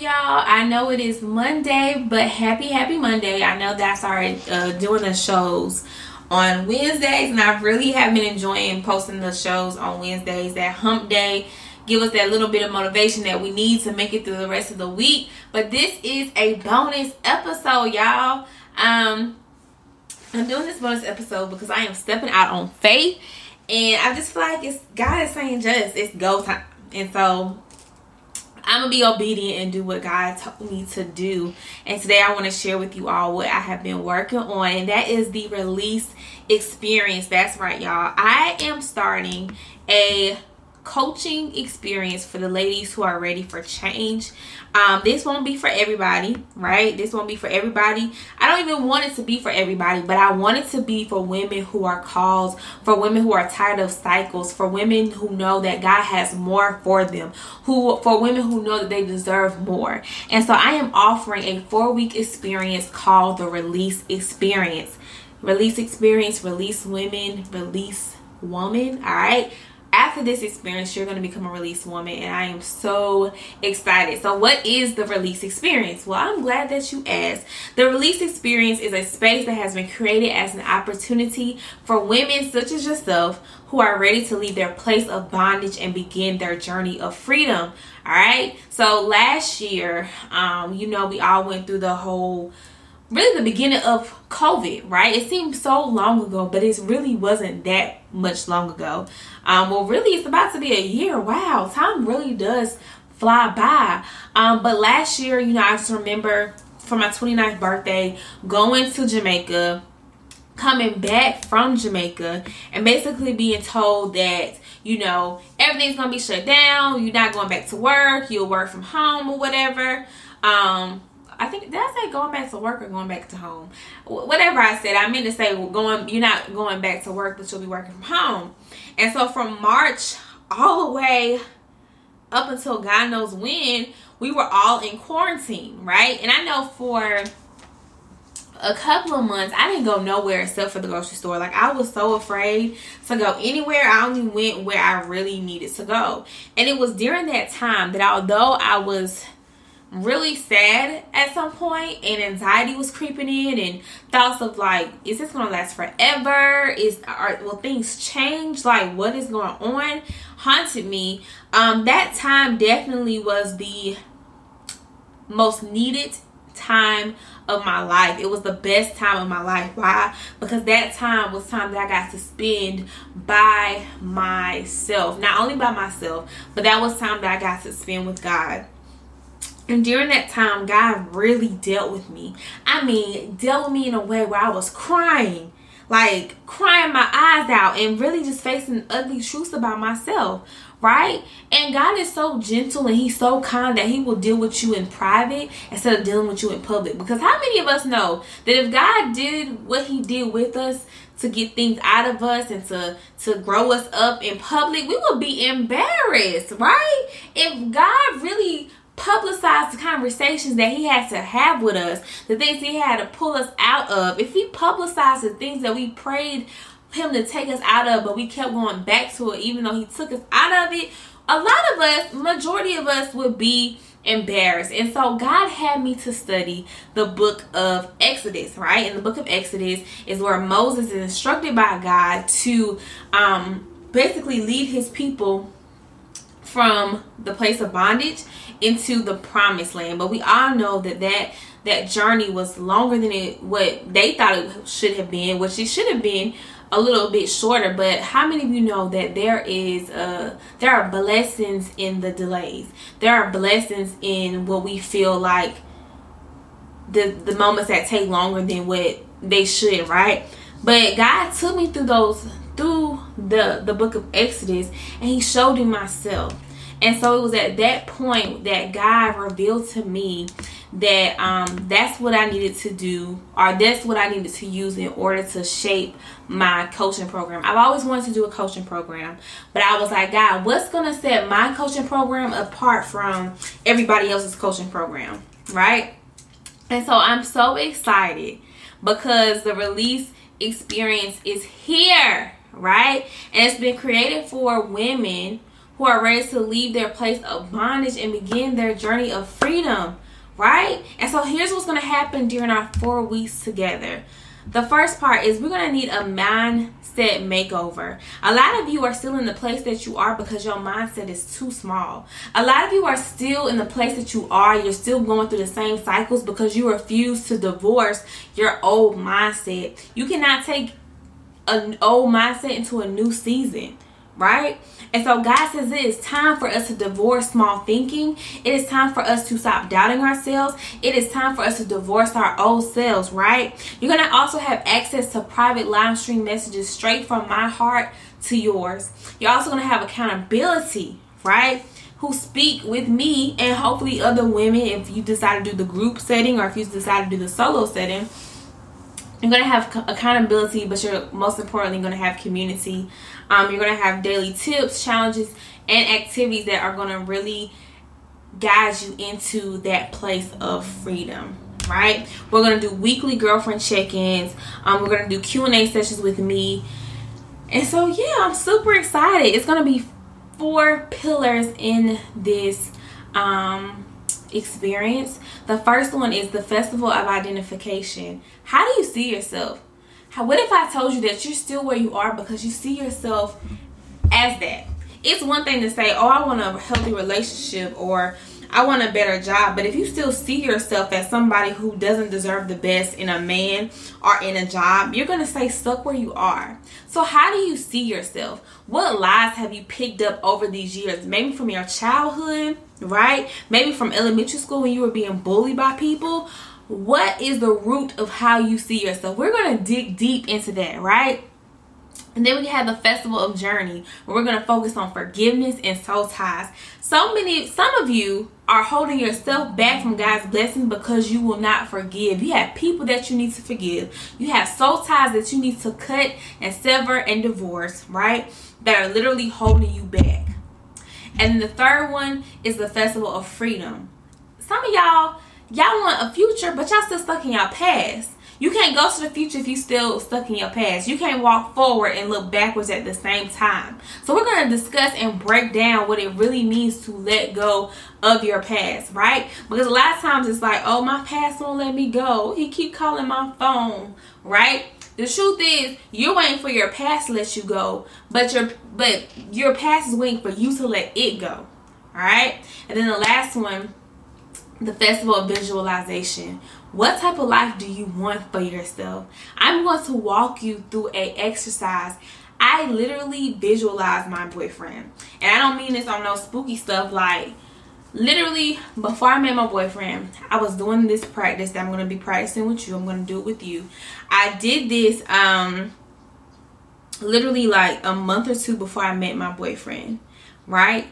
Y'all? I know it is Monday, but happy, happy Monday. I know that's our uh, doing the shows on Wednesdays, and I really have been enjoying posting the shows on Wednesdays. That hump day give us that little bit of motivation that we need to make it through the rest of the week. But this is a bonus episode, y'all. Um, I'm doing this bonus episode because I am stepping out on faith, and I just feel like it's God is saying just it's go time, and so I'm gonna be obedient and do what God told me to do. And today I want to share with you all what I have been working on, and that is the release experience. That's right, y'all. I am starting a coaching experience for the ladies who are ready for change. Um, this won't be for everybody, right? This won't be for everybody. I don't even want it to be for everybody, but I want it to be for women who are called, for women who are tired of cycles, for women who know that God has more for them, who for women who know that they deserve more. And so I am offering a four week experience called the Release Experience. Release Experience, Release Women, Release Woman. All right after this experience, you're going to become a release woman, and I am so excited. So, what is the release experience? Well, I'm glad that you asked. The release experience is a space that has been created as an opportunity for women such as yourself who are ready to leave their place of bondage and begin their journey of freedom. All right. So, last year, um, you know, we all went through the whole really the beginning of COVID, right? It seemed so long ago, but it really wasn't that much long ago. Um, well, really, it's about to be a year. Wow, time really does fly by. Um, but last year, you know, I just remember for my 29th birthday going to Jamaica, coming back from Jamaica, and basically being told that you know everything's gonna be shut down. You're not going back to work. You'll work from home or whatever. Um, I think did I say going back to work or going back to home? Whatever I said, I meant to say going. You're not going back to work, but you'll be working from home. And so from March all the way up until God knows when, we were all in quarantine, right? And I know for a couple of months I didn't go nowhere except for the grocery store. Like I was so afraid to go anywhere. I only went where I really needed to go. And it was during that time that although I was really sad at some point and anxiety was creeping in and thoughts of like is this gonna last forever is are will things change like what is going on haunted me um that time definitely was the most needed time of my life. It was the best time of my life. Why? Because that time was time that I got to spend by myself. Not only by myself, but that was time that I got to spend with God. And during that time, God really dealt with me. I mean, dealt with me in a way where I was crying, like crying my eyes out, and really just facing ugly truths about myself, right? And God is so gentle and He's so kind that He will deal with you in private instead of dealing with you in public. Because how many of us know that if God did what He did with us, to get things out of us and to to grow us up in public we would be embarrassed right if god really publicized the conversations that he had to have with us, the things he had to pull us out of, if he publicized the things that we prayed him to take us out of, but we kept going back to it, even though he took us out of it, a lot of us, majority of us, would be embarrassed. And so God had me to study the book of Exodus, right? And the book of Exodus is where Moses is instructed by God to um basically lead his people from the place of bondage into the promised land. But we all know that that that journey was longer than it what they thought it should have been, which it should have been a little bit shorter. But how many of you know that there is uh there are blessings in the delays. There are blessings in what we feel like the the moments that take longer than what they should, right? But God took me through those through the the book of Exodus and he showed me myself. And so it was at that point that God revealed to me that um, that's what I needed to do, or that's what I needed to use in order to shape my coaching program. I've always wanted to do a coaching program, but I was like, God, what's going to set my coaching program apart from everybody else's coaching program, right? And so I'm so excited because the release experience is here, right? And it's been created for women who are ready to leave their place of bondage and begin their journey of freedom, right? And so here's what's going to happen during our four weeks together. The first part is we're going to need a mindset makeover. A lot of you are still in the place that you are because your mindset is too small. A lot of you are still in the place that you are. You're still going through the same cycles because you refuse to divorce your old mindset. You cannot take an old mindset into a new season right? And so God says it is time for us to divorce small thinking. It is time for us to stop doubting ourselves. It is time for us to divorce our old selves, right? You're going to also have access to private live stream messages straight from my heart to yours. You're also going to have accountability, right? Who speak with me and hopefully other women if you decide to do the group setting or if you decide to do the solo setting you're going to have accountability but you're most importantly going to have community. Um, you're going to have daily tips challenges and activities that are going to really guide you into that place of freedom right? We're to do weekly girlfriend check-ins. Um, we're to do q&a sessions with me. And so yeah i'm super excited. It's to be four pillars in this um, experience. The first one is the Festival of Identification. How do you see yourself? How, what if I told you that you're still where you are because you see yourself as that? It's one thing to say, oh, I want a healthy relationship or I want a better job. But if you still see yourself as somebody who doesn't deserve the best in a man or in a job, you're going to stay stuck where you are. So, how do you see yourself? What lies have you picked up over these years? Maybe from your childhood, right? Maybe from elementary school when you were being bullied by people. What is the root of how you see yourself? We're going to dig deep into that, right? And then we have the Festival of Journey, where we're going to focus on forgiveness and soul ties. So many, some of you are holding yourself back from God's blessing because you will not forgive. You have people that you need to forgive. You have soul ties that you need to cut and sever and divorce, right? That are literally holding you back. And the third one is the Festival of Freedom. Some of y'all, y'all want a future, but y'all still stuck in y'all past. You can't go to the future if you still stuck in your past. You can't walk forward and look backwards at the same time. So we're going to discuss and break down what it really means to let go of your past, right? Because a lot of times it's like, oh, my past won't let me go. He keep calling my phone, right? The truth is, you're waiting for your past to let you go, but your but your past is waiting for you to let it go. All right, and then the last one, the festival of visualization. What type of life do you want for yourself? I'm going to walk you through a exercise. I literally visualize my boyfriend, and I don't mean this on no spooky stuff like literally before I met my boyfriend, I was doing this practice that I'm gonna be practicing with you. I'm gonna do it with you. I did this um literally like a month or two before I met my boyfriend, right?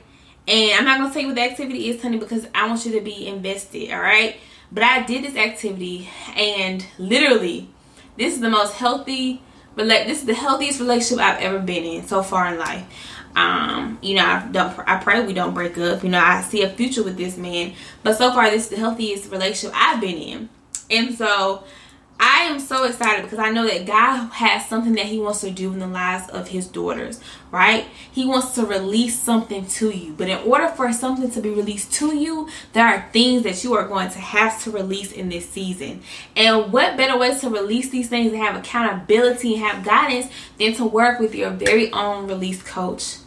And I'm not gonna tell you what the activity is, honey, because I want you to be invested, all right? But I did this activity and literally this is the most healthy but this is the healthiest relationship I've ever been in so far in life. Um, you know, I don't. I pray we don't break up. You know, I see a future with this man, but so far this is the healthiest relationship I've been in, and so I am so excited because I know that God has something that He wants to do in the lives of His daughters, right? He wants to release something to you. But in order for something to be released to you, there are things that you are going to have to release in this season. And what better way to release these things and have accountability and have guidance than to work with your very own release coach?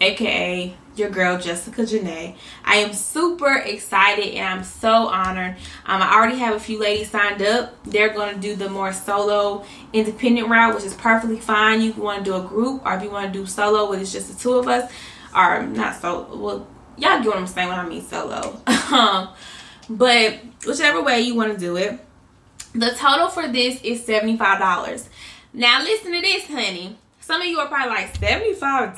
Aka your girl Jessica Janae. I am super excited and I'm so honored. Um, I already have a few ladies signed up. They're going to do the more solo independent route, which is perfectly fine. You want to do a group or if you want to do solo, where it's just the two of us, or not solo. Well, y'all get what I'm saying when I mean solo. But whichever way you want to do it, the total for this is $75. Now listen to this, honey. Some of you are probably like, $75?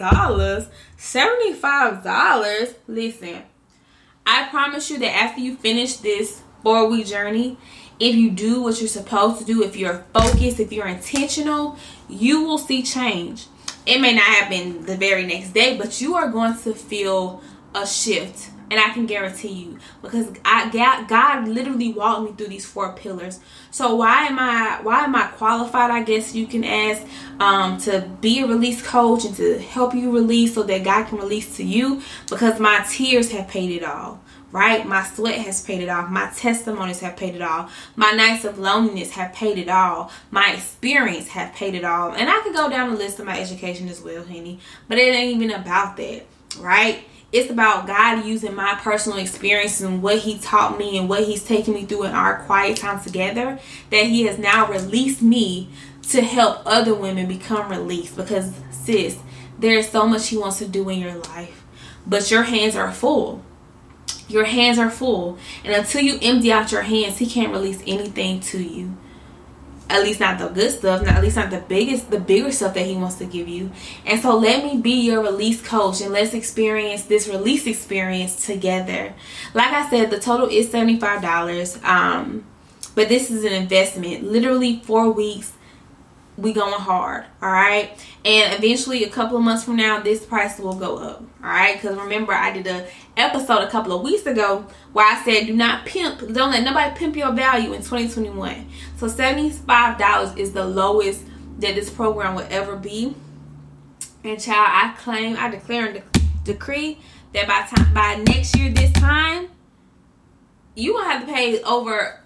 $75? Listen, I promise you that after you finish this four week journey, if you do what you're supposed to do, if you're focused, if you're intentional, you will see change. It may not happen the very next day, but you are going to feel a shift and I can guarantee you because I God, God literally walked me through these four pillars. So why am I why am I qualified? I guess you can ask um, to be a release coach and to help you release so that God can release to you because my tears have paid it all. Right, my sweat has paid it off. My testimonies have paid it all. My nights of loneliness have paid it all. My experience have paid it all. And I could go down the list of my education as well, honey. But it ain't even about that, right? It's about God using my personal experience and what He taught me and what He's taken me through in our quiet time together that He has now released me to help other women become released. Because, sis, there is so much He wants to do in your life, but your hands are full. Your hands are full, and until you empty out your hands, He can't release anything to you at least not the good stuff, not at least not the biggest, the bigger stuff that he wants to give you. And so let me be your release coach and let's experience this release experience together. Like I said, the total is $75. Um, but this is an investment. Literally four weeks we going hard all right? And eventually a couple of months from now this price will go up all right? Because remember i did a episode a couple of weeks ago where i said do not pimp don't let nobody pimp your value in 2021 so $75 is the lowest that this program will ever be. And child i claim i declare and de- decree that by time by next year this time you will have to pay over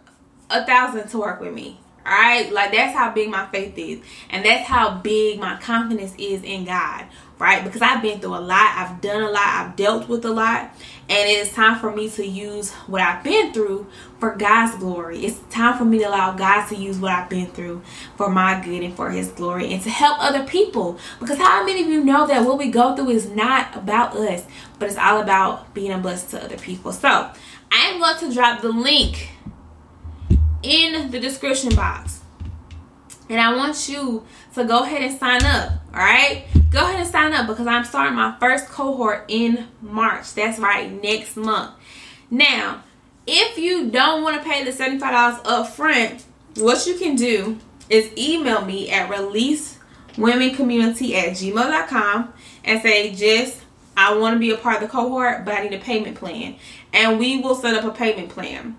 a thousand to work with me right, like that's how big my faith is, and that's how big my confidence is in God, right? Because I've been through a lot, I've done a lot, I've dealt with a lot, and it is time for me to use what I've been through for God's glory. It's time for me to allow God to use what I've been through for my good and for His glory and to help other people. Because how many of you know that what we go through is not about us, but it's all about being a blessing to other people? So I am going to drop the link in the description box. And I want you to go ahead and sign up. All right? Go ahead and sign up because I'm starting my first cohort in March. That's right, next month. Now, if you don't want to pay the $75 up front, what you can do is email me at releasewomencommunity at gmail.com and say, just I want to be a part of the cohort, but I need a payment plan. And we will set up a payment plan.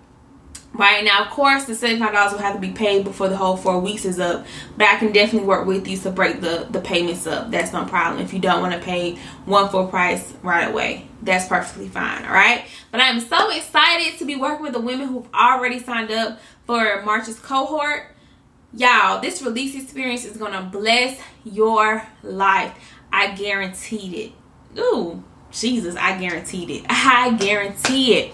Right now, of course, the $75 will have to be paid before the whole four weeks is up. But I can definitely work with you to break the, the payments up. That's no problem. If you don't want to pay one full price right away, that's perfectly fine. All right. But I'm so excited to be working with the women who've already signed up for March's cohort. Y'all, this release experience is to bless your life. I guaranteed it. Ooh, Jesus, I guaranteed it. I guarantee it.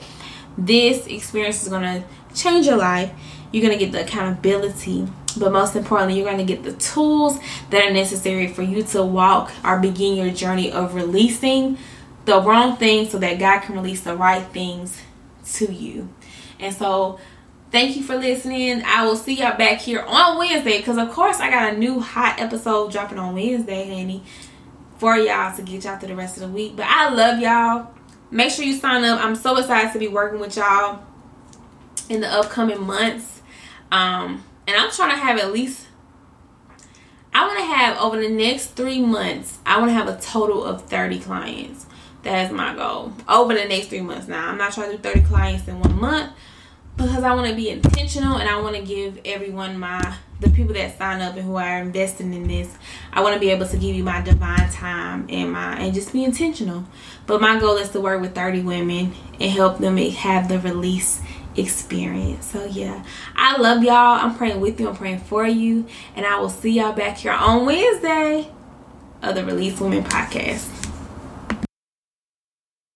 This experience is to change your life. You're going to get the accountability, but most importantly, you're going to get the tools that are necessary for you to walk or begin your journey of releasing the wrong things so that God can release the right things to you. And so, thank you for listening. I will see y'all back here on Wednesday because, of course, I got a new hot episode dropping on Wednesday, honey, for y'all to get y'all through the rest of the week. But I love y'all. Make sure you sign up. I'm so excited to be working with y'all in the upcoming months. Um, and I'm trying to have at least, I want to have over the next three months, I want to have a total of 30 clients. That is my goal over the next three months. Now, I'm not trying to do 30 clients in one month because I want to be intentional and I want to give everyone my the people that sign up and who are investing in this. I want to be able to give you my divine time and my and just be intentional. But my goal is to work with 30 women and help them have the release experience. So yeah, I love y'all. I'm praying with you. I'm praying for you. And I will see y'all back here on Wednesday of the Release Women podcast.